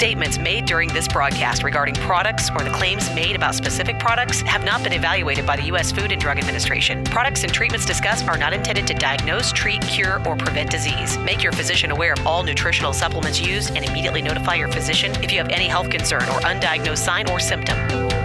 Statements made during this broadcast regarding products or the claims made about specific products have not been evaluated by the U.S. Food and Drug Administration. Products and treatments discussed are not intended to diagnose, treat, cure, or prevent disease. Make your physician aware of all nutritional supplements used and immediately notify your physician if you have any health concern or undiagnosed sign or symptom.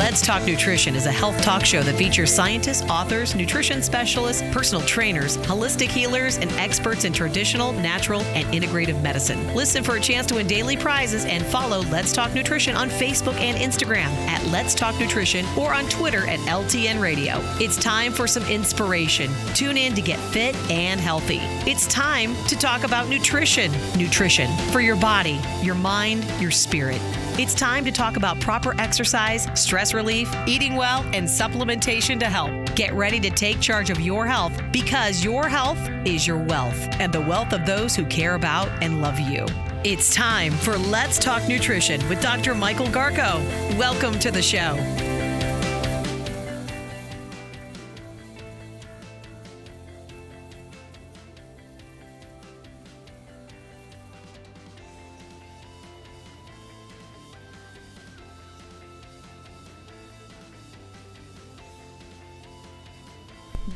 Let's Talk Nutrition is a health talk show that features scientists, authors, nutrition specialists, personal trainers, holistic healers, and experts in traditional, natural, and integrative medicine. Listen for a chance to win daily prizes and follow Let's Talk Nutrition on Facebook and Instagram at Let's Talk Nutrition or on Twitter at LTN Radio. It's time for some inspiration. Tune in to get fit and healthy. It's time to talk about nutrition. Nutrition for your body, your mind, your spirit. It's time to talk about proper exercise, stress relief, eating well, and supplementation to help. Get ready to take charge of your health because your health is your wealth and the wealth of those who care about and love you. It's time for Let's Talk Nutrition with Dr. Michael Garko. Welcome to the show.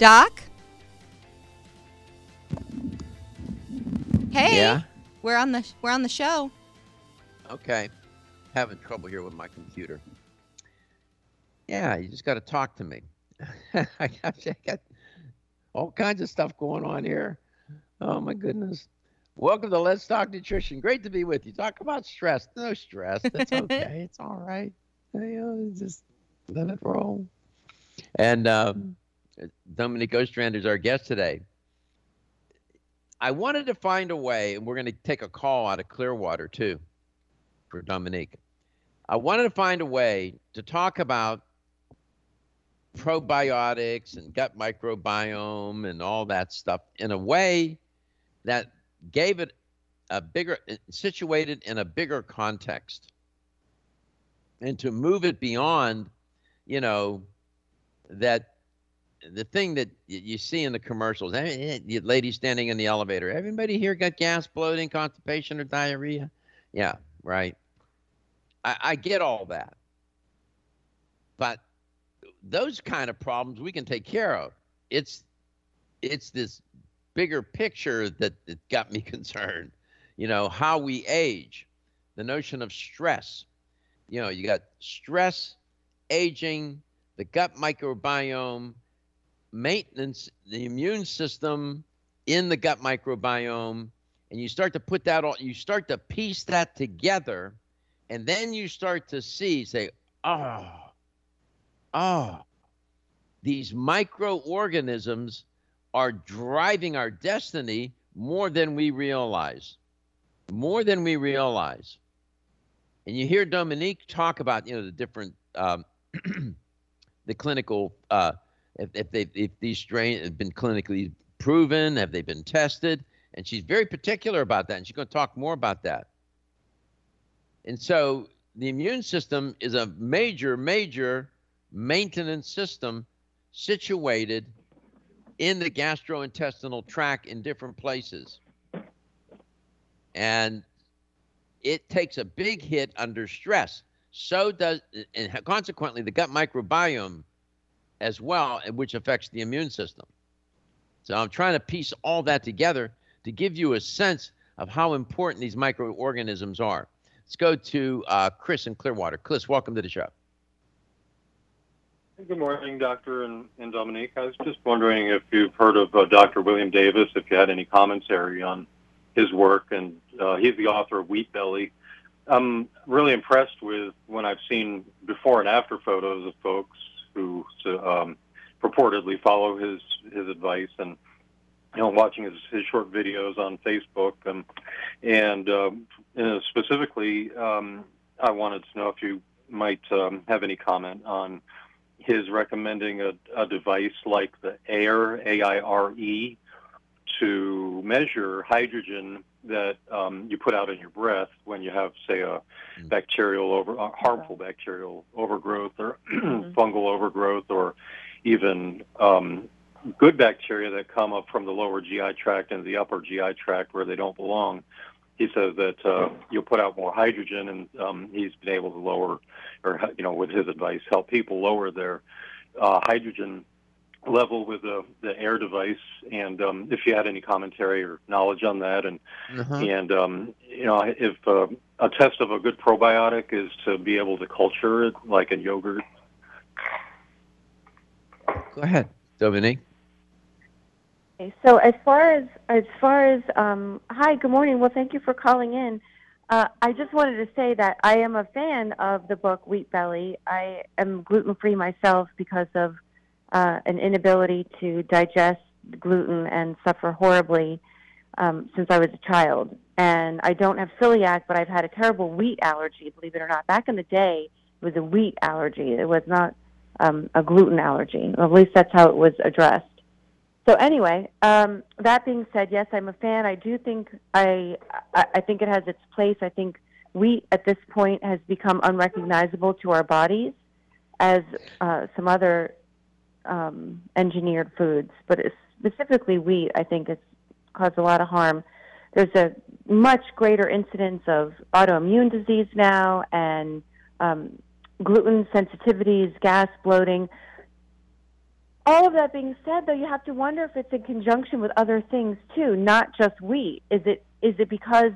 Doc? Hey. Yeah. We're on the we're on the show. Okay. Having trouble here with my computer. Yeah, you just got to talk to me. I, got, I got all kinds of stuff going on here. Oh my goodness. Welcome to Let's Talk Nutrition. Great to be with you. Talk about stress. No stress. That's okay. it's all right. You know, just let it roll. And um, Dominique Ostrander is our guest today. I wanted to find a way, and we're going to take a call out of Clearwater too for Dominique. I wanted to find a way to talk about probiotics and gut microbiome and all that stuff in a way that gave it a bigger, uh, situated in a bigger context and to move it beyond, you know, that the thing that you see in the commercials, I the lady standing in the elevator, everybody here got gas, bloating, constipation, or diarrhea? Yeah, right. I, I get all that. But those kind of problems we can take care of. It's it's this bigger picture that, that got me concerned. You know, how we age, the notion of stress. You know, you got stress, aging, the gut microbiome, maintenance the immune system in the gut microbiome and you start to put that all you start to piece that together and then you start to see say oh oh these microorganisms are driving our destiny more than we realize more than we realize. And you hear dominique talk about you know the different um, the clinical uh, if, if they if these strains have been clinically proven, have they been tested? And she's very particular about that, and she's going to talk more about that. And so the immune system is a major, major maintenance system situated in the gastrointestinal tract in different places. And it takes a big hit under stress. So does, and consequently, the gut microbiome as well, which affects the immune system. So I'm trying to piece all that together to give you a sense of how important these microorganisms are. Let's go to uh, Chris in Clearwater. Chris, welcome to the show. Good morning, Doctor and, and Dominique. I was just wondering if you've heard of uh, Dr. William Davis, if you had any commentary on his work. And uh, he's the author of Wheat Belly, I'm really impressed with when I've seen before and after photos of folks who um, purportedly follow his his advice and you know watching his, his short videos on Facebook. Um, and um, you know, specifically um, I wanted to know if you might um, have any comment on his recommending a, a device like the AIR A I R E to measure hydrogen that um, you put out in your breath when you have, say, a mm. bacterial over uh, harmful bacterial overgrowth or mm-hmm. fungal overgrowth, or even um, good bacteria that come up from the lower GI tract and the upper GI tract where they don't belong. He says that uh, you'll put out more hydrogen, and um, he's been able to lower, or you know, with his advice, help people lower their uh, hydrogen level with the, the air device and um, if you had any commentary or knowledge on that and uh-huh. and um, you know if uh, a test of a good probiotic is to be able to culture it like in yogurt go ahead dominique okay, so as far as as far as um, hi good morning well thank you for calling in uh, I just wanted to say that I am a fan of the book Wheat Belly. I am gluten free myself because of uh, an inability to digest gluten and suffer horribly um, since I was a child. And I don't have celiac, but I've had a terrible wheat allergy, believe it or not. Back in the day, it was a wheat allergy. It was not um, a gluten allergy. At least that's how it was addressed. So anyway, um, that being said, yes, I'm a fan. I do think I, I I think it has its place. I think wheat at this point has become unrecognizable to our bodies, as uh, some other um, engineered foods, but specifically wheat, I think it's caused a lot of harm. There's a much greater incidence of autoimmune disease now and um, gluten sensitivities, gas, bloating. All of that being said, though, you have to wonder if it's in conjunction with other things too, not just wheat. Is it is it because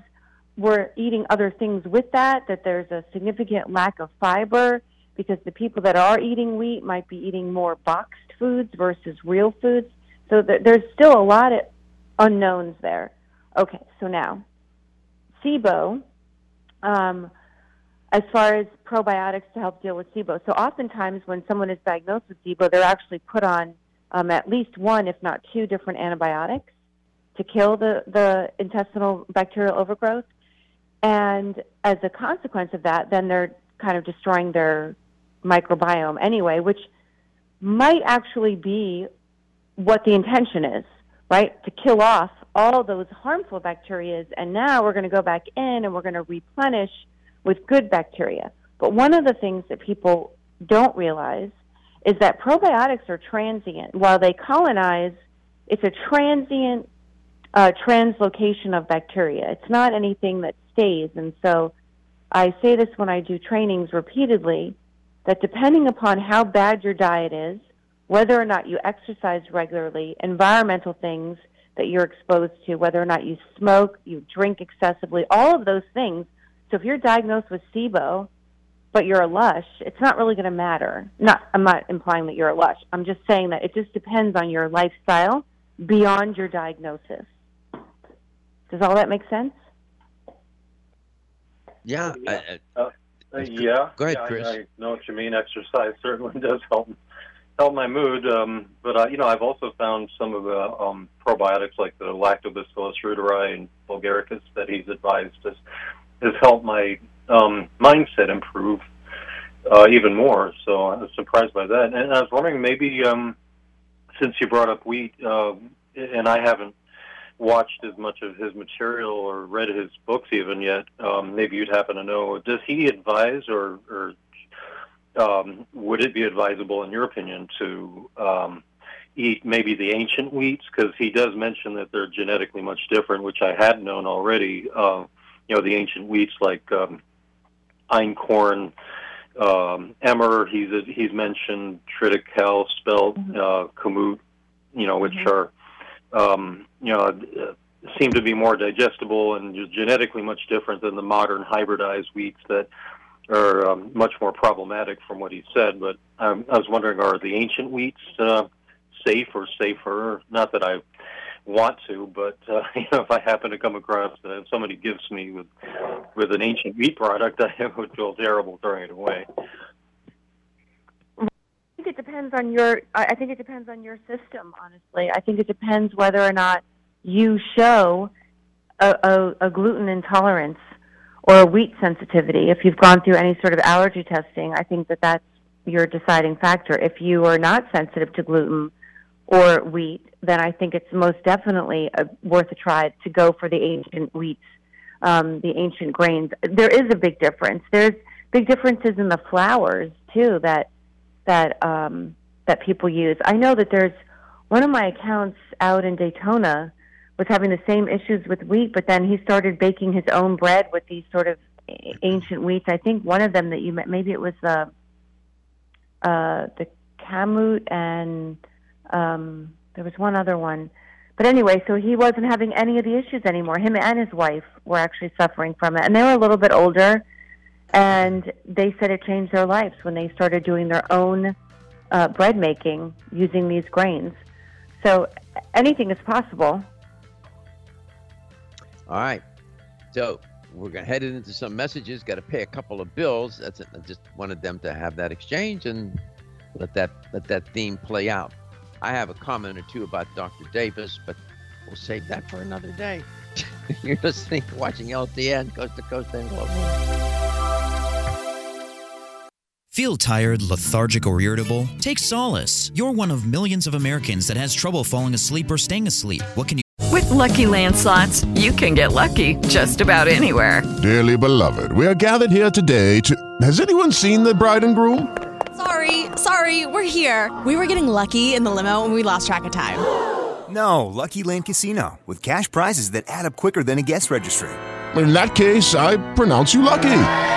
we're eating other things with that that there's a significant lack of fiber? Because the people that are eating wheat might be eating more boxed foods versus real foods. So th- there's still a lot of unknowns there. Okay, so now, SIBO, um, as far as probiotics to help deal with SIBO. So oftentimes when someone is diagnosed with SIBO, they're actually put on um, at least one, if not two, different antibiotics to kill the, the intestinal bacterial overgrowth. And as a consequence of that, then they're kind of destroying their microbiome anyway, which might actually be what the intention is, right? To kill off all those harmful bacteria. And now we're going to go back in and we're going to replenish with good bacteria. But one of the things that people don't realize is that probiotics are transient. While they colonize, it's a transient uh, translocation of bacteria. It's not anything that stays. And so I say this when I do trainings repeatedly that depending upon how bad your diet is, whether or not you exercise regularly, environmental things that you're exposed to, whether or not you smoke, you drink excessively, all of those things. So if you're diagnosed with SIBO, but you're a lush, it's not really going to matter. Not, I'm not implying that you're a lush. I'm just saying that it just depends on your lifestyle beyond your diagnosis. Does all that make sense? Yeah. yeah. I, uh, yeah. Go ahead, yeah, Chris. I, I, know what you mean. Exercise certainly does help help my mood. Um, but uh, you know, I've also found some of the um, probiotics like the Lactobacillus reuteri and Bulgaricus that he's advised has has helped my um, mindset improve uh, even more. So I was surprised by that. And I was wondering, maybe um, since you brought up wheat, uh, and I haven't watched as much of his material or read his books even yet, um, maybe you'd happen to know. Does he advise, or, or um, would it be advisable, in your opinion, to um, eat maybe the ancient wheats? Because he does mention that they're genetically much different, which I had known already. Uh, you know, the ancient wheats like um, einkorn. Um, emmer, he's he's mentioned triticale, spelt, mm-hmm. uh, kamut, you know, which mm-hmm. are um, you know, seem to be more digestible and genetically much different than the modern hybridized wheats that are um, much more problematic from what he said. But um, I was wondering, are the ancient wheats uh, safe or safer? Not that I want to, but uh, you know, if I happen to come across uh, if somebody gives me with with an ancient wheat product, I would feel terrible throwing it away. It depends on your. I think it depends on your system. Honestly, I think it depends whether or not you show a, a, a gluten intolerance or a wheat sensitivity. If you've gone through any sort of allergy testing, I think that that's your deciding factor. If you are not sensitive to gluten or wheat, then I think it's most definitely a, worth a try to go for the ancient wheats, um, the ancient grains. There is a big difference. There's big differences in the flours too that that um, that people use. I know that there's one of my accounts out in Daytona was having the same issues with wheat, but then he started baking his own bread with these sort of ancient wheats. I think one of them that you met, maybe it was the uh, the kamut and um, there was one other one. But anyway, so he wasn't having any of the issues anymore. Him and his wife were actually suffering from it, and they were a little bit older. And they said it changed their lives when they started doing their own uh, bread making using these grains. So anything is possible. All right. So we're going to head into some messages. Got to pay a couple of bills. That's it. I just wanted them to have that exchange and let that let that theme play out. I have a comment or two about Dr. Davis, but we'll save that for another day. You're listening, watching LTN Coast to Coast and Global. Feel tired, lethargic, or irritable? Take solace. You're one of millions of Americans that has trouble falling asleep or staying asleep. What can you With Lucky Land slots, you can get lucky just about anywhere. Dearly beloved, we are gathered here today to. Has anyone seen the bride and groom? Sorry, sorry, we're here. We were getting lucky in the limo and we lost track of time. No, Lucky Land Casino, with cash prizes that add up quicker than a guest registry. In that case, I pronounce you lucky.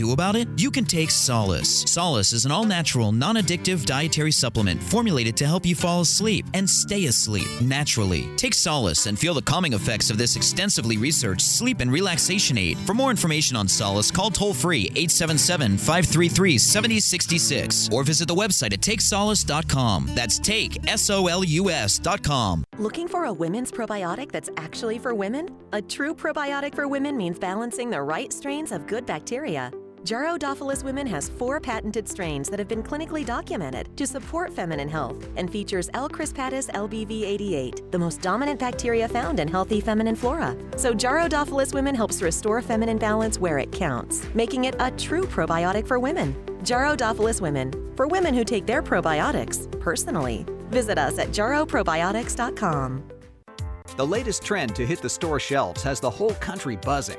Do about it? You can take Solace. Solace is an all natural, non addictive dietary supplement formulated to help you fall asleep and stay asleep naturally. Take Solace and feel the calming effects of this extensively researched sleep and relaxation aid. For more information on Solace, call toll free 877 533 7066 or visit the website at takesolace.com. That's take, S O L U S.com. Looking for a women's probiotic that's actually for women? A true probiotic for women means balancing the right strains of good bacteria. Jarro-Dophilus Women has four patented strains that have been clinically documented to support feminine health and features L. crispatus LBV88, the most dominant bacteria found in healthy feminine flora. So Jarro-Dophilus Women helps restore feminine balance where it counts, making it a true probiotic for women. Jarro-Dophilus Women, for women who take their probiotics personally. Visit us at jaroprobiotics.com. The latest trend to hit the store shelves has the whole country buzzing.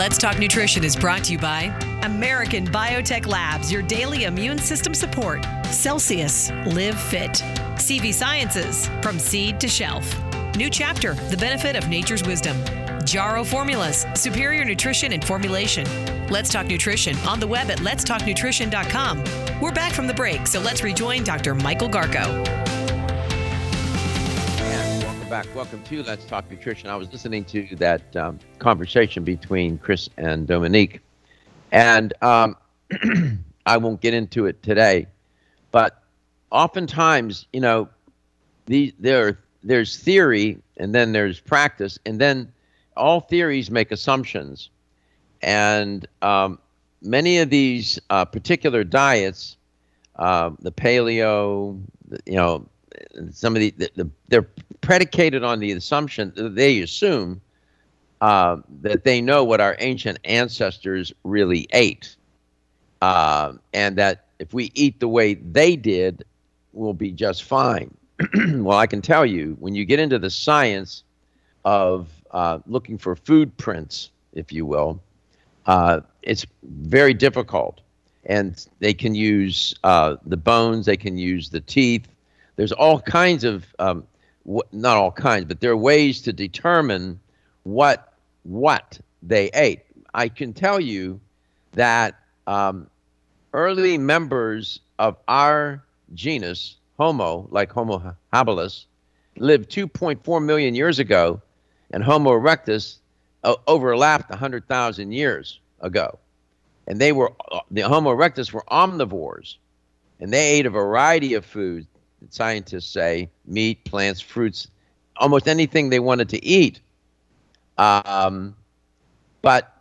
Let's Talk Nutrition is brought to you by American Biotech Labs, your daily immune system support. Celsius, live fit. CV Sciences, from seed to shelf. New chapter, the benefit of nature's wisdom. Jarrow Formulas, superior nutrition and formulation. Let's Talk Nutrition on the web at letstalknutrition.com. We're back from the break, so let's rejoin Dr. Michael Garko. Back. Welcome to Let's Talk Nutrition. I was listening to that um, conversation between Chris and Dominique, and um, I won't get into it today, but oftentimes, you know, these there there's theory and then there's practice, and then all theories make assumptions. And um, many of these uh, particular diets, uh, the paleo, you know, some of the, the, the, they're predicated on the assumption that they assume uh, that they know what our ancient ancestors really ate, uh, and that if we eat the way they did, we'll be just fine. well, I can tell you, when you get into the science of uh, looking for food prints, if you will, uh, it's very difficult. And they can use uh, the bones, they can use the teeth. There's all kinds of, um, not all kinds, but there are ways to determine what what they ate. I can tell you that um, early members of our genus, Homo, like Homo habilis, lived 2.4 million years ago, and Homo erectus uh, overlapped 100,000 years ago. And they were, uh, the Homo erectus were omnivores, and they ate a variety of foods, scientists say meat, plants, fruits, almost anything they wanted to eat. Um, but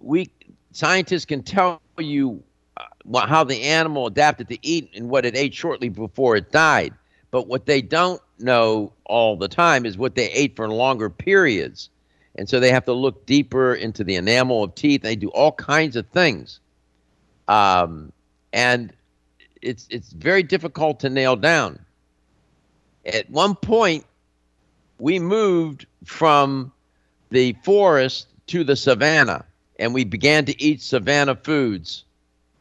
we scientists can tell you uh, how the animal adapted to eat and what it ate shortly before it died. But what they don't know all the time is what they ate for longer periods. And so they have to look deeper into the enamel of teeth. They do all kinds of things. Um, and it's, it's very difficult to nail down. At one point, we moved from the forest to the savannah and we began to eat savanna foods.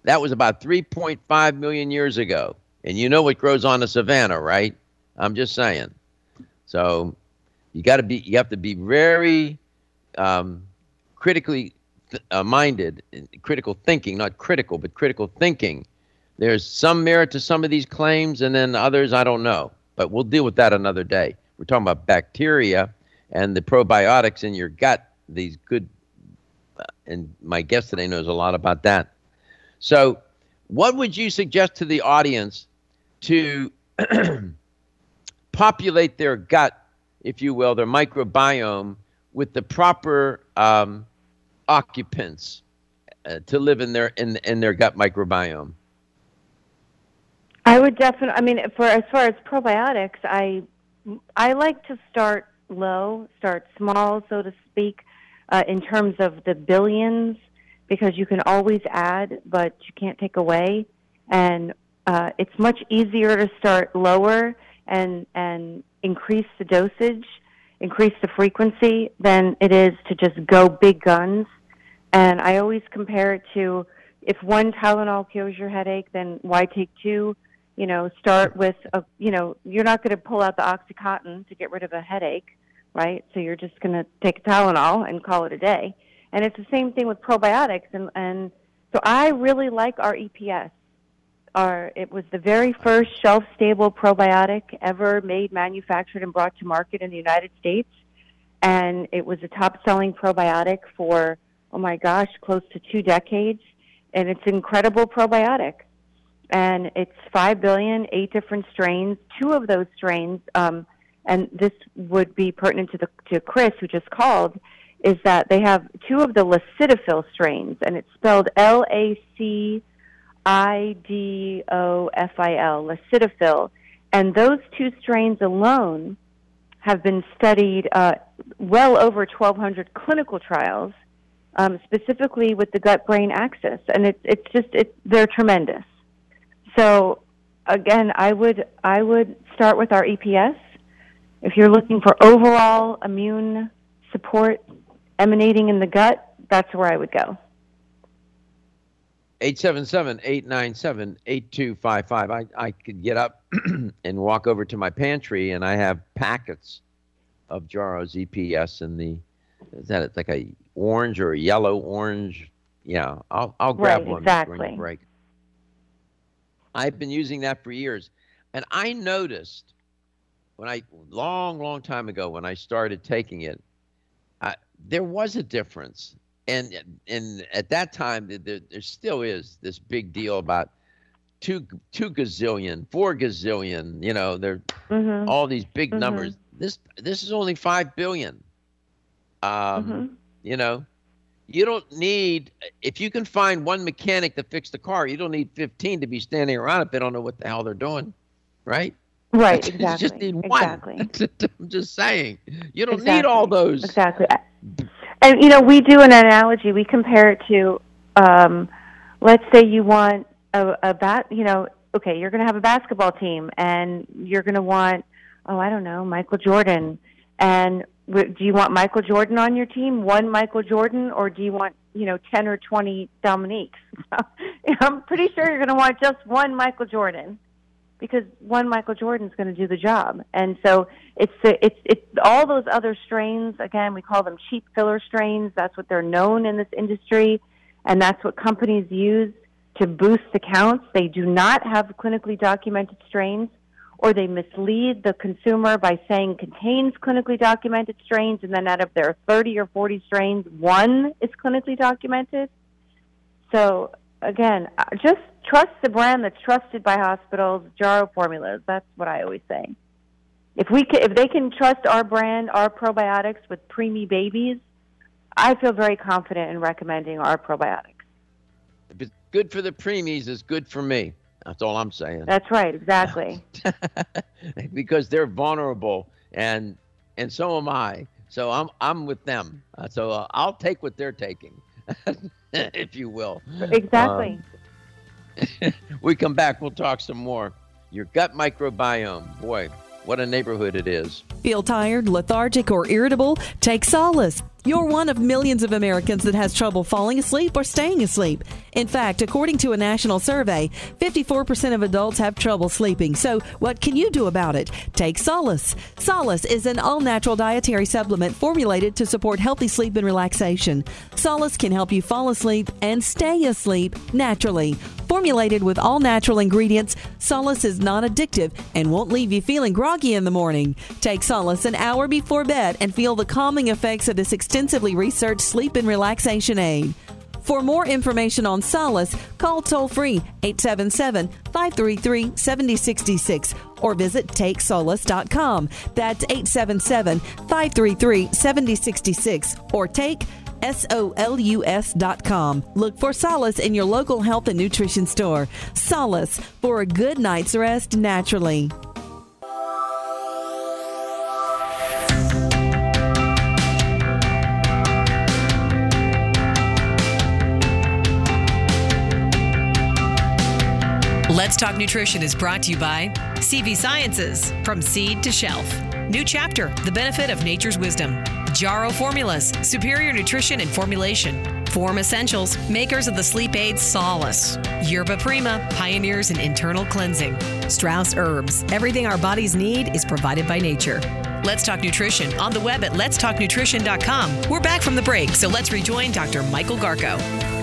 That was about 3.5 million years ago. And you know what grows on the savannah, right? I'm just saying. So you got to be you have to be very um, critically uh, minded, critical thinking, not critical, but critical thinking. There's some merit to some of these claims, and then others I don't know. But we'll deal with that another day. We're talking about bacteria and the probiotics in your gut, these good, uh, and my guest today knows a lot about that. So, what would you suggest to the audience to populate their gut, if you will, their microbiome with the proper um, occupants uh, to live in their in in their gut microbiome? I would definitely. I mean, for as far as probiotics, I I like to start low, start small, so to speak, uh, in terms of the billions, because you can always add, but you can't take away. And uh, it's much easier to start lower and and increase the dosage, increase the frequency than it is to just go big guns. And I always compare it to if one Tylenol cures your headache, then why take two? You know, start with a, you know, you're not going to pull out the OxyContin to get rid of a headache, right? So you're just going to take a Tylenol and call it a day. And it's the same thing with probiotics. And, and so I really like our EPS. Our, it was the very first shelf stable probiotic ever made, manufactured, and brought to market in the United States. And it was a top selling probiotic for, oh my gosh, close to two decades. And it's an incredible probiotic and it's five billion, eight different strains. Two of those strains, um, and this would be pertinent to the to Chris who just called, is that they have two of the Lacidofil strains, and it's spelled L A C I D O F I L, Lacidofil, and those two strains alone have been studied uh, well over 1,200 clinical trials, um, specifically with the gut-brain axis, and it's it's just it, they're tremendous. So again, I would I would start with our EPS. If you're looking for overall immune support emanating in the gut, that's where I would go. 877-897-8255. I, I could get up and walk over to my pantry and I have packets of Jarrow's EPS in the is that it's like a orange or a yellow orange? Yeah, I'll I'll grab right, one exactly. during the break. I've been using that for years. And I noticed when I, long, long time ago, when I started taking it, I, there was a difference. And, and at that time, there, there still is this big deal about two, two gazillion, four gazillion, you know, there, Mhm. all these big Mhm. numbers. This this is only five billion. Um, Mhm. You know, you don't need if you can find one mechanic to fix the car, you don't need fifteen to be standing around if they don't know what the hell they're doing, right? Right, You exactly. just need one. exactly. I'm just saying, you don't need all those. Exactly. And you know, we do an analogy. We compare it to, um, let's say you want a, a bat. You know, okay, you're going to have a basketball team, and you're going to want, oh, I don't know, Michael Jordan. And do you want Michael Jordan on your team, one Michael Jordan, or do you want, you know, ten or twenty Dominiques? I'm pretty sure you're going to want just one Michael Jordan because one Michael Jordan is going to do the job. And so it's it's it's all those other strains. Again, we call them cheap filler strains. That's what they're known in this industry, and that's what companies use to boost accounts. They do not have clinically documented strains, or they mislead the consumer by saying contains clinically documented strains, and then out of their 30 or 40 strains, one is clinically documented. So again, just trust the brand that's trusted by hospitals. Jarrow formulas. That's what I always say. If we can, if they can trust our brand, our probiotics with preemie babies, I feel very confident in recommending our probiotics. If it's good for the preemies, it's good for me. That's all I'm saying. That's right, exactly. because they're vulnerable, and and so am I. So I'm I'm with them. Uh, so uh, I'll take what they're taking, if you will. Exactly. Um, we come back. We'll talk some more. Your gut microbiome, boy, what a neighborhood it is. Feel tired, lethargic, or irritable? Take solace. You're one of millions of Americans that has trouble falling asleep or staying asleep. In fact, according to a national survey, 54% of adults have trouble sleeping. So, what can you do about it? Take Solace. Solace is an all natural dietary supplement formulated to support healthy sleep and relaxation. Solace can help you fall asleep and stay asleep naturally. Formulated with all natural ingredients, Solace is non addictive and won't leave you feeling groggy in the morning. Take Solace an hour before bed and feel the calming effects of this extensively researched sleep and relaxation aid. For more information on Solace, call toll free 877 533 7066 or visit takesolace.com. That's 877 533 7066 or take S-O-L-U-S.com. Look for Solace in your local health and nutrition store. Solace for a good night's rest naturally. Let's Talk Nutrition is brought to you by CV Sciences, from seed to shelf. New chapter, the benefit of nature's wisdom. Jarrow Formulas, superior nutrition and formulation. Form Essentials, makers of the sleep aid Solace. Yerba Prima, pioneers in internal cleansing. Strauss Herbs, everything our bodies need is provided by nature. Let's Talk Nutrition on the web at letstalknutrition.com. We're back from the break, so let's rejoin Dr. Michael Garko.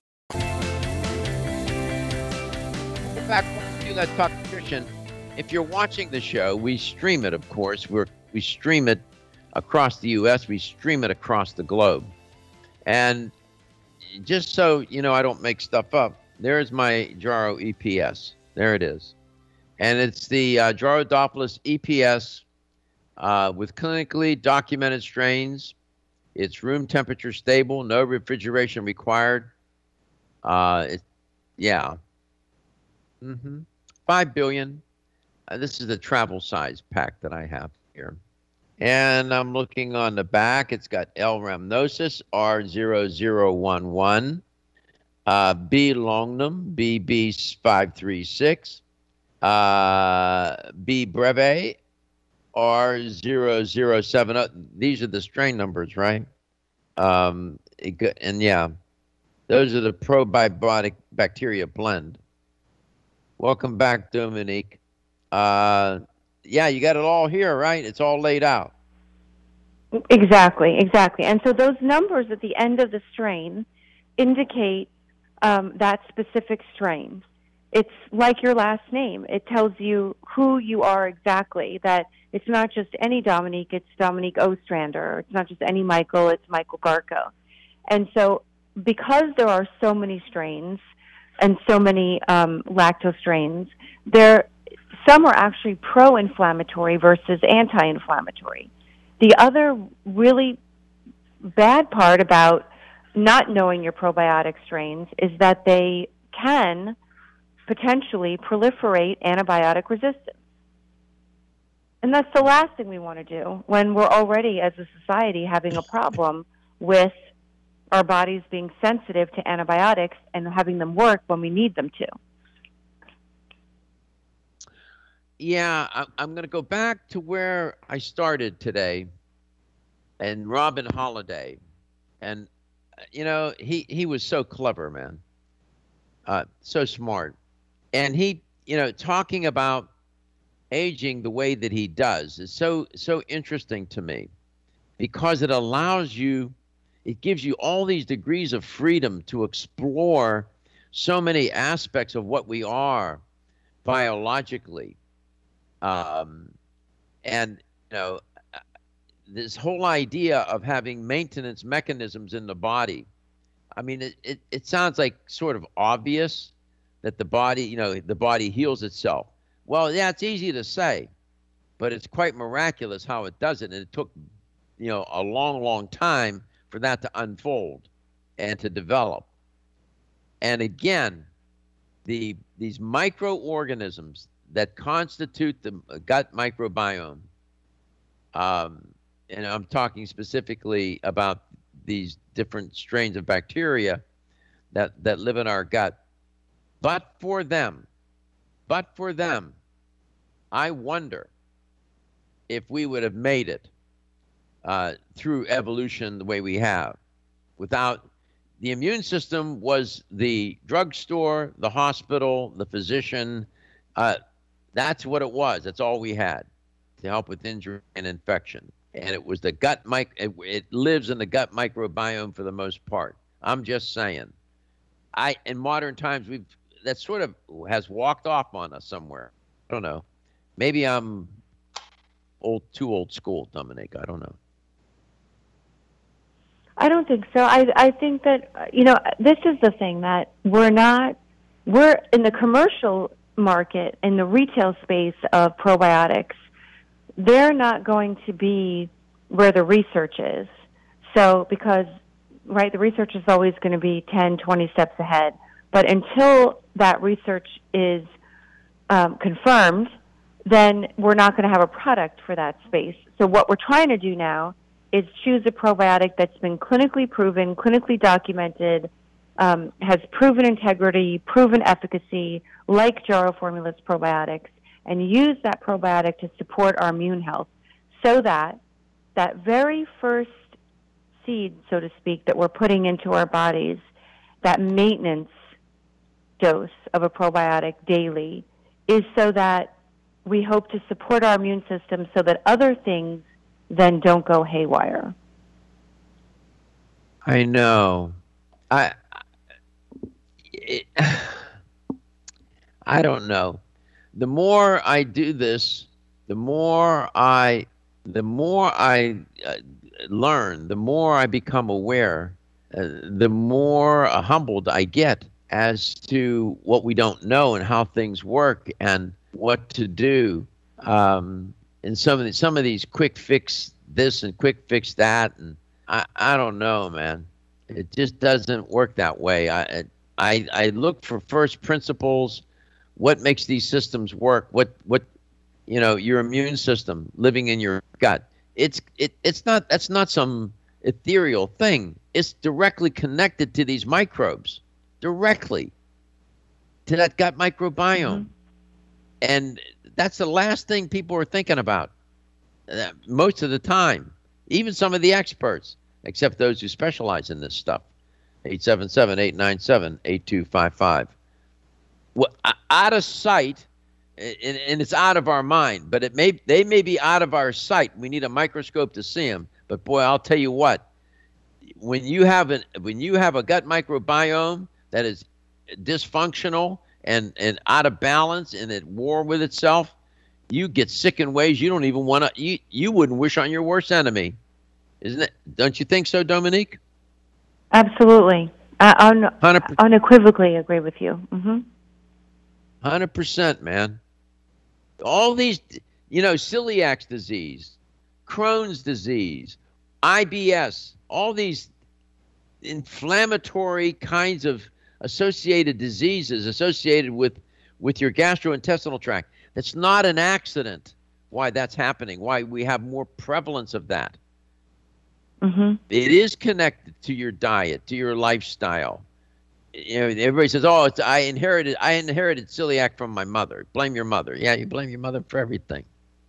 Fact, do Let's Talk Nutrition. If you're watching the show, we stream it, of course. We're, we stream it across the U.S., we stream it across the globe. And just so you know, I don't make stuff up, there's my Jarrow EPS. There it is. And it's the uh, Jarro-Dophilus EPS uh, with clinically documented strains. It's room temperature stable, no refrigeration required. Uh, it, yeah. Mm-hmm. Five billion. Uh, this is the travel size pack that I have here. And I'm looking on the back. It's got L. rhamnosus, R0011, uh, B. longum, BB536, uh, B. breve, R0070. These are the strain numbers, right? Um, it, and yeah, those are the probiotic bacteria blend. Welcome back, Dominique. Uh, yeah, you got it all here, right? It's all laid out. Exactly, exactly. And so those numbers at the end of the strain indicate um, that specific strain. It's like your last name. It tells you who you are exactly. That it's not just any Dominique, it's Dominique Ostrander. It's not just any Michael, it's Michael Garko. And so, because there are so many strains and so many um, lactose strains, there some are actually pro-inflammatory versus anti-inflammatory. The other really bad part about not knowing your probiotic strains is that they can potentially proliferate antibiotic resistance. And that's the last thing we want to do when we're already, as a society, having a problem with our bodies being sensitive to antibiotics and having them work when we need them to. Yeah, I'm going to go back to where I started today and Robin Holliday. And, you know, he, he was so clever, man. Uh, so smart. And he, you know, talking about aging the way that he does is so so interesting to me because it allows you it gives you all these degrees of freedom to explore so many aspects of what we are biologically um, and you know this whole idea of having maintenance mechanisms in the body i mean it, it, it sounds like sort of obvious that the body you know the body heals itself well, yeah, it's easy to say, but it's quite miraculous how it does it. And it took, you know, a long, long time for that to unfold and to develop. And again, the these microorganisms that constitute the gut microbiome, um, and I'm talking specifically about these different strains of bacteria that, that live in our gut. But for them, but for them, I wonder if we would have made it uh, through evolution the way we have. Without the immune system was the drugstore, the hospital, the physician. Uh, that's what it was. That's all we had to help with injury and infection. And it was the gut mic. It, it lives in the gut microbiome for the most part. I'm just saying. I in modern times we've that sort of has walked off on us somewhere. I don't know. Maybe I'm old, too old school, Dominique. I don't know. I don't think so. I I think that you know this is the thing that we're not we're in the commercial market in the retail space of probiotics. They're not going to be where the research is. So because right the research is always going to be 10 20 steps ahead but until that research is um, confirmed, then we're not going to have a product for that space. So what we're trying to do now is choose a probiotic that's been clinically proven, clinically documented, um, has proven integrity, proven efficacy, like Jarrow Formulas probiotics, and use that probiotic to support our immune health so that that very first seed, so to speak, that we're putting into our bodies, that maintenance dose of a probiotic daily is so that we hope to support our immune system so that other things then don't go haywire. I know. I it, I don't know. The more I do this, the more I the more I uh, learn, the more I become aware, uh, the more uh, humbled I get as to what we don't know and how things work and what to do. Um, and some of the, some of these quick fix this and quick fix that, and I, I don't know, man. It just doesn't work that way. I, I I look for first principles. What makes these systems work? What what you know your immune system living in your gut. It's it it's not that's not some ethereal thing. It's directly connected to these microbes directly to that gut microbiome. Mm-hmm. And that's the last thing people are thinking about uh, most of the time, even some of the experts, except those who specialize in this stuff. 877 897 8255. Out of sight and, and it's out of our mind. But it may they may be out of our sight. We need a microscope to see them. But boy, I'll tell you what, when you have an when you have a gut microbiome that is dysfunctional and and out of balance and at war with itself, you get sick in ways you don't even want to. You you wouldn't wish on your worst enemy, isn't it? Don't you think so, Dominique? Absolutely. I un- unequivocally agree with you. Mm-hmm. Hundred percent, man. All these, you know, celiac disease, Crohn's disease, IBS, all these inflammatory kinds of associated diseases associated with with your gastrointestinal tract. That's not an accident. Why that's happening? Why we have more prevalence of that? Mm-hmm. It is connected to your diet, to your lifestyle. You know, everybody says, "Oh, it's I inherited I inherited celiac from my mother." Blame your mother. Yeah, you blame your mother for everything.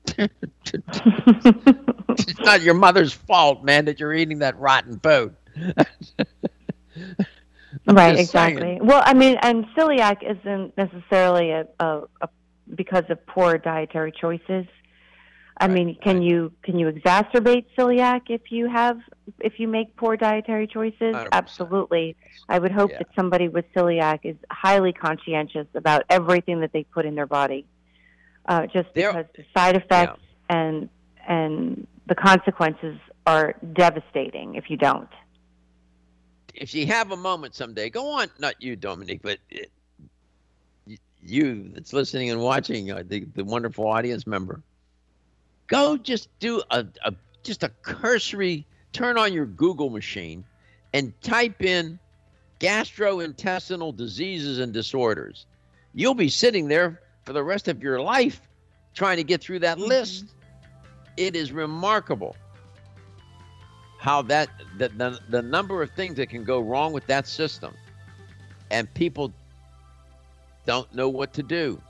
it's not your mother's fault, man, that you're eating that rotten food. right, exactly. Saying. Well, I mean, and celiac isn't necessarily a, a, a because of poor dietary choices. I right, mean, can right. you can you exacerbate celiac if you have if you make poor dietary choices? 100%. Absolutely. I would hope yeah. that somebody with celiac is highly conscientious about everything that they put in their body, uh, just because the side effects yeah. and and the consequences are devastating if you don't. If you have a moment someday, go on. Not you, Dominique, but it, you that's listening and watching, uh, the the wonderful audience member go just do a, a just a cursory turn on your Google machine and type in gastrointestinal diseases and disorders. You'll be sitting there for the rest of your life trying to get through that mm-hmm. list. It is remarkable how that the, the, the number of things that can go wrong with that system and people don't know what to do.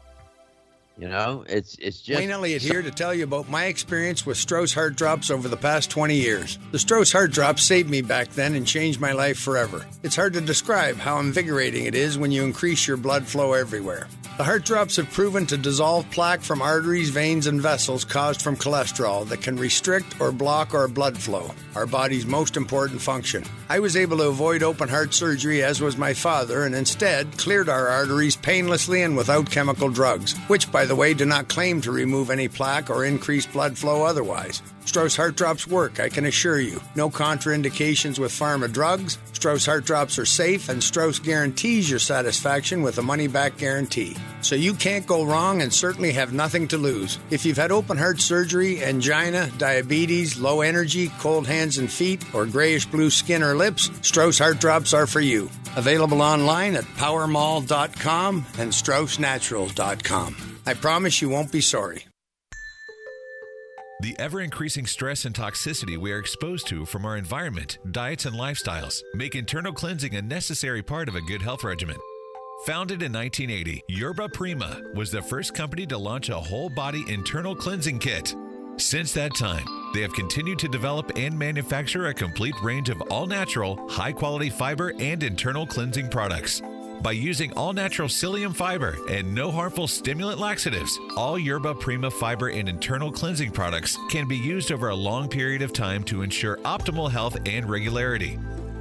You know, it's it's just Wayne Elliott here to tell you about my experience with Strauss Heart Drops over the past 20 years. The Strauss Heart Drops saved me back then and changed my life forever. It's hard to describe how invigorating it is when you increase your blood flow everywhere. The heart drops have proven to dissolve plaque from arteries, veins, and vessels caused from cholesterol that can restrict or block our blood flow, our body's most important function. I was able to avoid open heart surgery, as was my father, and instead cleared our arteries painlessly and without chemical drugs, which, by the way, do not claim to remove any plaque or increase blood flow otherwise. Strauss Heart Drops work, I can assure you. No contraindications with pharma drugs. Strauss Heart Drops are safe, and Strauss guarantees your satisfaction with a money back guarantee. So you can't go wrong and certainly have nothing to lose. If you've had open heart surgery, angina, diabetes, low energy, cold hands and feet, or grayish blue skin or lips, Strauss Heart Drops are for you. Available online at powermall.com and straussnaturals.com. I promise you won't be sorry. The ever increasing stress and toxicity we are exposed to from our environment, diets, and lifestyles make internal cleansing a necessary part of a good health regimen. Founded in 1980, Yerba Prima was the first company to launch a whole body internal cleansing kit. Since that time, they have continued to develop and manufacture a complete range of all natural, high quality fiber and internal cleansing products. By using all natural psyllium fiber and no harmful stimulant laxatives, all Yerba Prima fiber and internal cleansing products can be used over a long period of time to ensure optimal health and regularity.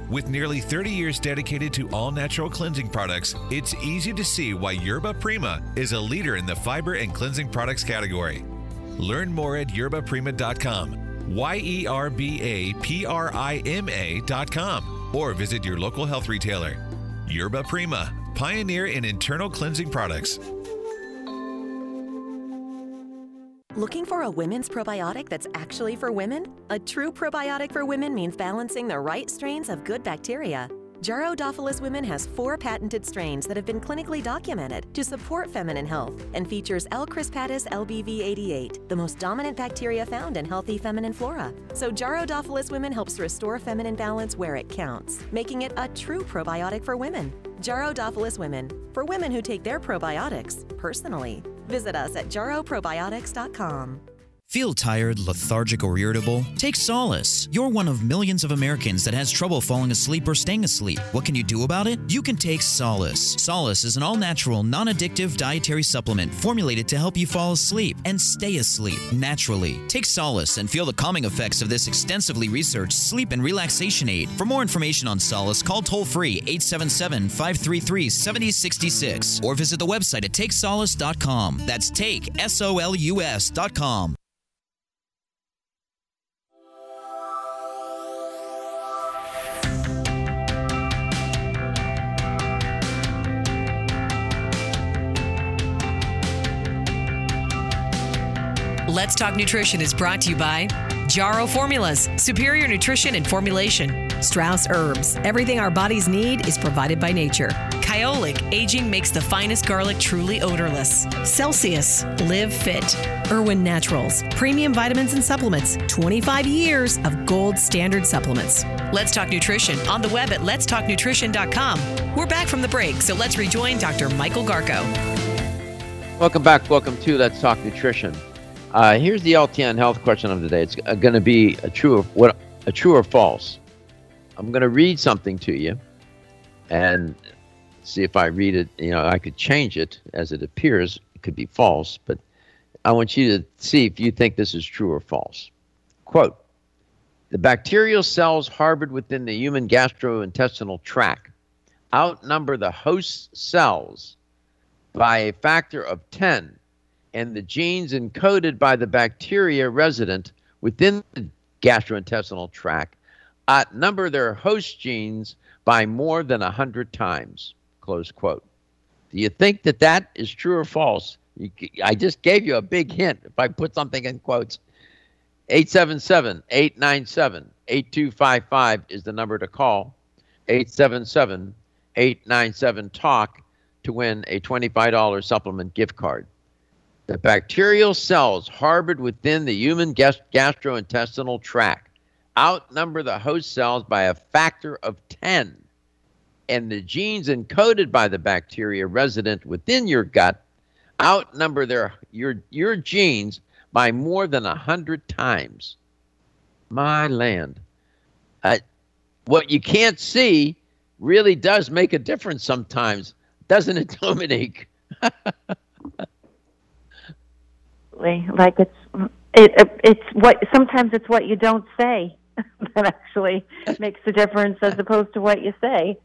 With nearly 30 years dedicated to all natural cleansing products, it's easy to see why Yerba Prima is a leader in the fiber and cleansing products category. Learn more at yerbaprima.com, Y E R B A P R I M A.com, or visit your local health retailer. Yerba Prima, pioneer in internal cleansing products. Looking for a women's probiotic that's actually for women? A true probiotic for women means balancing the right strains of good bacteria. Jarrow Women has four patented strains that have been clinically documented to support feminine health and features L. crispatus LBV88, the most dominant bacteria found in healthy feminine flora. So Jarrow Women helps restore feminine balance where it counts, making it a true probiotic for women. Jarrow Women, for women who take their probiotics personally. Visit us at jarrowprobiotics.com. Feel tired, lethargic, or irritable? Take Solace. You're one of millions of Americans that has trouble falling asleep or staying asleep. What can you do about it? You can take Solace. Solace is an all natural, non addictive dietary supplement formulated to help you fall asleep and stay asleep naturally. Take Solace and feel the calming effects of this extensively researched sleep and relaxation aid. For more information on Solace, call toll free 877 533 7066 or visit the website at takesolace.com. That's take, S O L U S.com. Let's Talk Nutrition is brought to you by Jarrow Formulas, superior nutrition and formulation. Strauss Herbs, everything our bodies need is provided by nature. Kyolic, aging makes the finest garlic truly odorless. Celsius, live fit. Irwin Naturals, premium vitamins and supplements, 25 years of gold standard supplements. Let's Talk Nutrition on the web at letstalknutrition.com. We're back from the break, so let's rejoin Dr. Michael Garko. Welcome back. Welcome to Let's Talk Nutrition. Uh, here's the LTN health question of the day. It's going to be a true or what a true or false. I'm going to read something to you, and see if I read it. You know, I could change it as it appears. It could be false, but I want you to see if you think this is true or false. Quote: The bacterial cells harbored within the human gastrointestinal tract outnumber the host cells by a factor of 10 and the genes encoded by the bacteria resident within the gastrointestinal tract uh, outnumber their host genes by more than 100 times. Close quote. Do you think that that is true or false? You, I just gave you a big hint if I put something in quotes. 877 897 8255 is the number to call. 877 897 TALK to win a $25 supplement gift card. The bacterial cells harbored within the human gastrointestinal tract outnumber the host cells by a factor of 10. And the genes encoded by the bacteria resident within your gut outnumber their your your genes by more than a hundred times. My land. Uh, what you can't see really does make a difference sometimes, doesn't it, Dominique? Like it's it it's what sometimes it's what you don't say that actually makes the difference as opposed to what you say.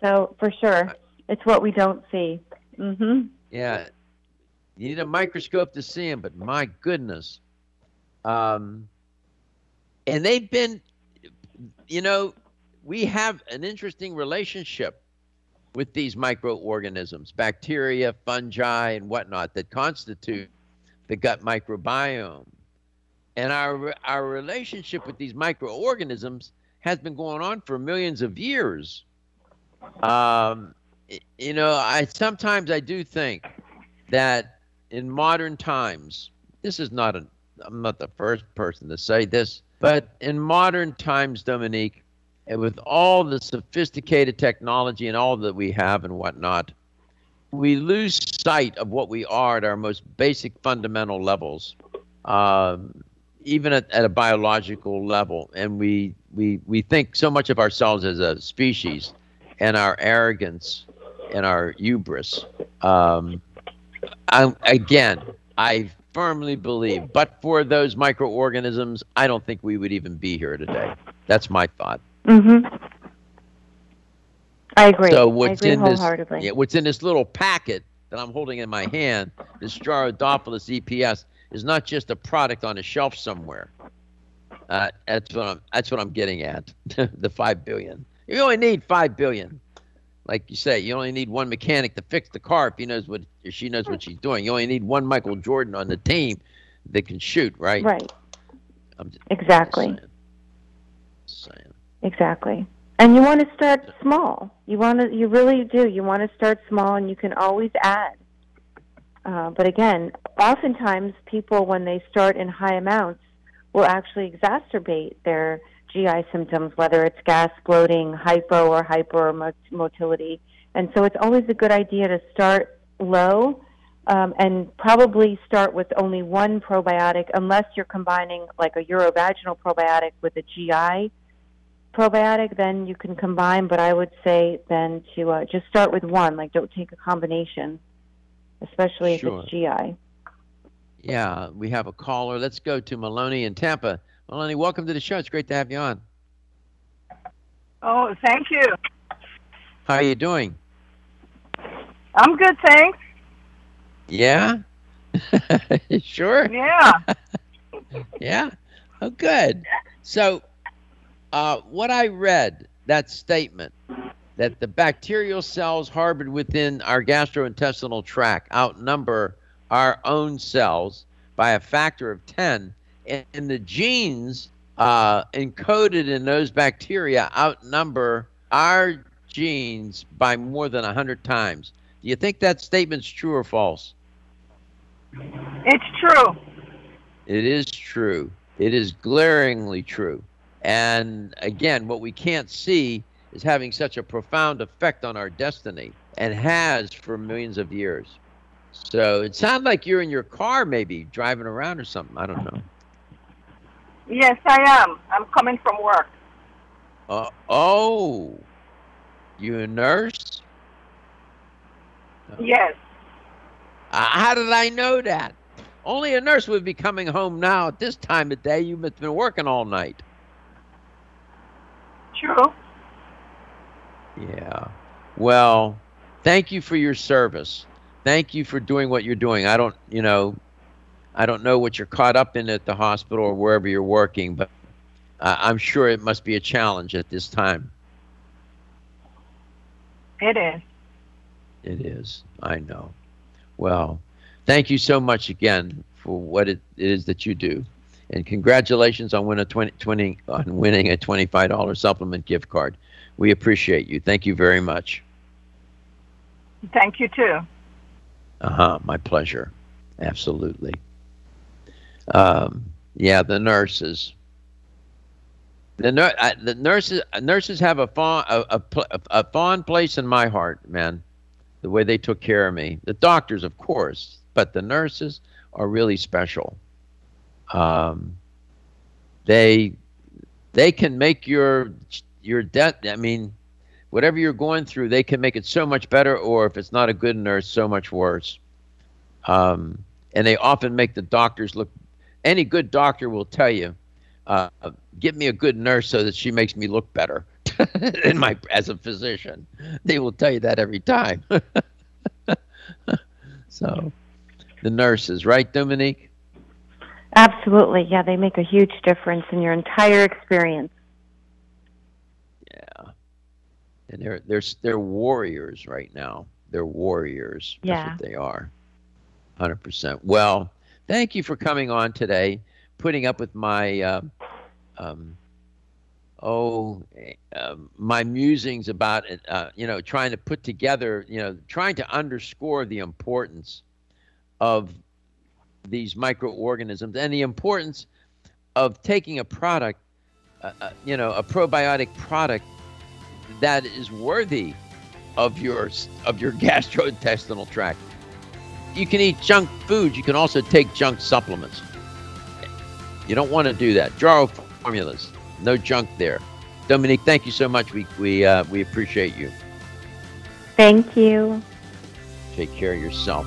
So for sure, it's what we don't see. Mhm. Yeah. You need a microscope to see them, but my goodness. Um and they've been you know, we have an interesting relationship with these microorganisms, bacteria, fungi, and whatnot that constitute the gut microbiome. And our, our relationship with these microorganisms has been going on for millions of years. Um, you know, I sometimes I do think that in modern times, this is not a, I'm not the first person to say this, but in modern times, Dominique, with all the sophisticated technology and all that we have and whatnot, we lose sight of what we are at our most basic fundamental levels, um, even at, at a biological level. And we, we, we think so much of ourselves as a species and our arrogance and our hubris. Um, I, again, I firmly believe, but for those microorganisms, I don't think we would even be here today. That's my thought. Mhm. I agree. So what's I agree in this? Yeah, what's in this little packet that I'm holding in my hand, this Jarro-Dophilus EPS, is not just a product on a shelf somewhere. Uh, that's what I'm. That's what I'm getting at. the five billion. You only need five billion. Like you say, you only need one mechanic to fix the car if he knows what if she knows what she's doing. You only need one Michael Jordan on the team that can shoot, right? Right. Just Exactly. saying. Exactly. And you want to start small. You want to. You really do. You want to start small, and you can always add. Uh, but again, oftentimes people, when they start in high amounts, will actually exacerbate their GI symptoms, whether it's gas, bloating, hypo or hypermotility. And so it's always a good idea to start low um, and probably start with only one probiotic unless you're combining like a urovaginal probiotic with a GI probiotic. Then you can combine, but I would say then to uh, just start with one. Like don't take a combination, especially if it's GI. Yeah, we have a caller. Let's go to Maloney in Tampa. Maloney, welcome to the show. It's great to have you on. Oh, thank you. How are you doing? I'm good, thanks. Yeah? sure? Yeah. Yeah? Oh, good. So, uh, what I read, that statement, that the bacterial cells harbored within our gastrointestinal tract outnumber our own cells by a factor of 10, and, and the genes uh, encoded in those bacteria outnumber our genes by more than 100 times. Do you think that statement's true or false? It's true. It is true. It is glaringly true. And again, what we can't see is having such a profound effect on our destiny and has for millions of years. So it sounds like you're in your car, maybe driving around or something. I don't know. Yes, I am. I'm coming from work. Uh, oh, you a nurse? Yes. Uh, how did I know that? Only a nurse would be coming home now at this time of day. You've been working all night. True. Yeah. Well, thank you for your service. Thank you for doing what you're doing. I don't, you know, I don't know what you're caught up in at the hospital or wherever you're working, but uh, I'm sure it must be a challenge at this time. It is. It is. I know. Well, thank you so much again for what it is that you do, and congratulations on winning a 20, 20 on winning a twenty-five dollar supplement gift card. We appreciate you. Thank you very much. Thank you too. Uh huh. My pleasure. Absolutely. Um, yeah, the nurses. The, nur- I, the nurses nurses have a fond a, a, a fond place in my heart, man. The way they took care of me. The doctors, of course, but the nurses are really special. Um, they they can make your your death. I mean, whatever you're going through, they can make it so much better, or if it's not a good nurse, so much worse. Um, and they often make the doctors look. Any good doctor will tell you, uh, "Give me a good nurse so that she makes me look better." in my as a physician, they will tell you that every time. so, the nurses, right, Dominique? Absolutely. Yeah, they make a huge difference in your entire experience. Yeah. And they're they're they're warriors right now. They're warriors. That's Yeah. what they are. Hundred percent. Well, thank you for coming on today, putting up with my um, um, oh um, my musings about it. Uh, you know, trying to put together. You know, trying to underscore the importance of these microorganisms and the importance of taking a product, uh, uh, you know, a probiotic product that is worthy of your of your gastrointestinal tract. You can eat junk food. You can also take junk supplements. You don't want to do that. Jarrow formulas, no junk there. Dominique, thank you so much. We we uh, we appreciate you. Thank you. Take care of yourself.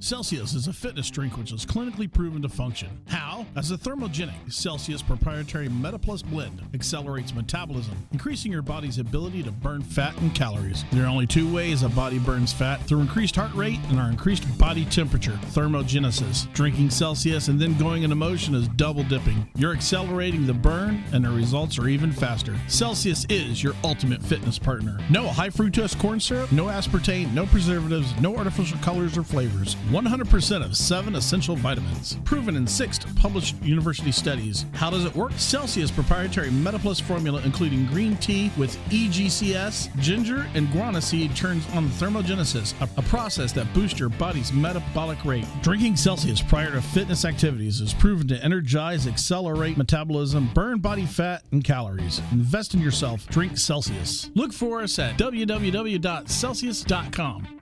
Celsius is a fitness drink which is clinically proven to function. How? As a thermogenic, Celsius proprietary MetaPlus blend accelerates metabolism, increasing your body's ability to burn fat and calories. There are only two ways a body burns fat through increased heart rate and our increased body temperature, thermogenesis. Drinking Celsius and then going into motion is double dipping. You're accelerating the burn, and the results are even faster. Celsius is your ultimate fitness partner. No high fructose corn syrup, no aspartame, no preservatives, no artificial colors or flavors. 100% of seven essential vitamins. Proven in six published university studies. How does it work? Celsius proprietary MetaPlus formula, including green tea with EGCG, ginger, and guarana seed, turns on thermogenesis, a, a process that boosts your body's metabolic rate. Drinking Celsius prior to fitness activities is proven to energize, accelerate metabolism, burn body fat and calories. Invest in yourself. Drink Celsius. Look for us at www.celsius.com.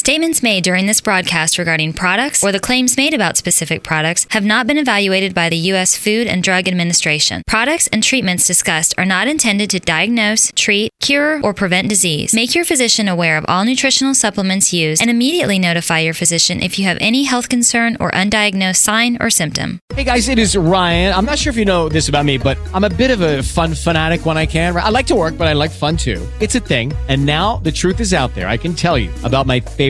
Statements made during this broadcast regarding products or the claims made about specific products have not been evaluated by the U.S. Food and Drug Administration. Products and treatments discussed are not intended to diagnose, treat, cure, or prevent disease. Make your physician aware of all nutritional supplements used and immediately notify your physician if you have any health concern or undiagnosed sign or symptom. Hey guys, it is Ryan. I'm not sure if you know this about me, but I'm a bit of a fun fanatic when I can. I like to work, but I like fun too. It's a thing. And now the truth is out there. I can tell you about my favorite